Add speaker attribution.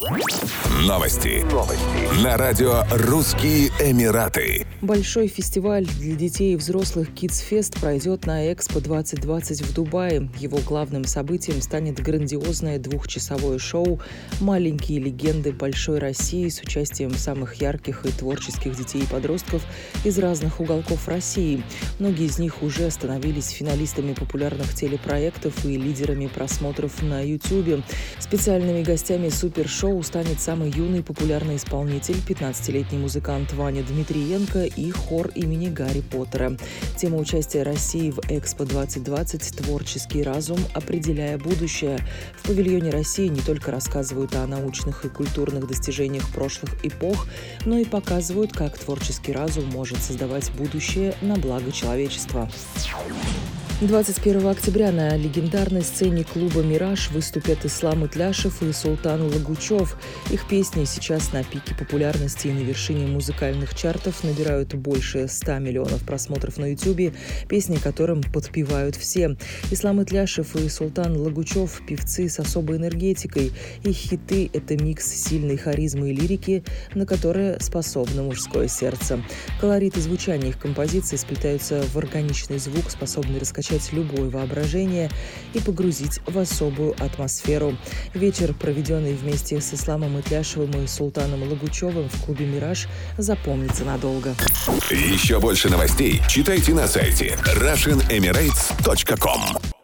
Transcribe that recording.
Speaker 1: Новости. Новости. На радио «Русские Эмираты».
Speaker 2: Большой фестиваль для детей и взрослых Kids Fest пройдет на Экспо 2020 в Дубае. Его главным событием станет грандиозное двухчасовое шоу «Маленькие легенды Большой России» с участием самых ярких и творческих детей и подростков из разных уголков России. Многие из них уже становились финалистами популярных телепроектов и лидерами просмотров на YouTube. Специальными гостями супершоу станет самый юный популярный исполнитель, 15-летний музыкант Ваня Дмитриенко и хор имени Гарри Поттера. Тема участия России в Экспо 2020 «Творческий разум. Определяя будущее». В павильоне России не только рассказывают о научных и культурных достижениях прошлых эпох, но и показывают, как творческий разум может создавать будущее на благо человечества. 21 октября на легендарной сцене клуба «Мираж» выступят Ислам Итляшев и Султан Лагучев. Их песни сейчас на пике популярности и на вершине музыкальных чартов набирают больше 100 миллионов просмотров на YouTube, песни которым подпевают все. Ислам Итляшев и Султан Лагучев – певцы с особой энергетикой. Их хиты – это микс сильной харизмы и лирики, на которые способно мужское сердце. Колорит и звучание их композиций сплетаются в органичный звук, способный раскачать раскачать любое воображение и погрузить в особую атмосферу. Вечер, проведенный вместе с Исламом Итляшевым и Султаном Лагучевым в клубе «Мираж», запомнится надолго.
Speaker 1: Еще больше новостей читайте на сайте RussianEmirates.com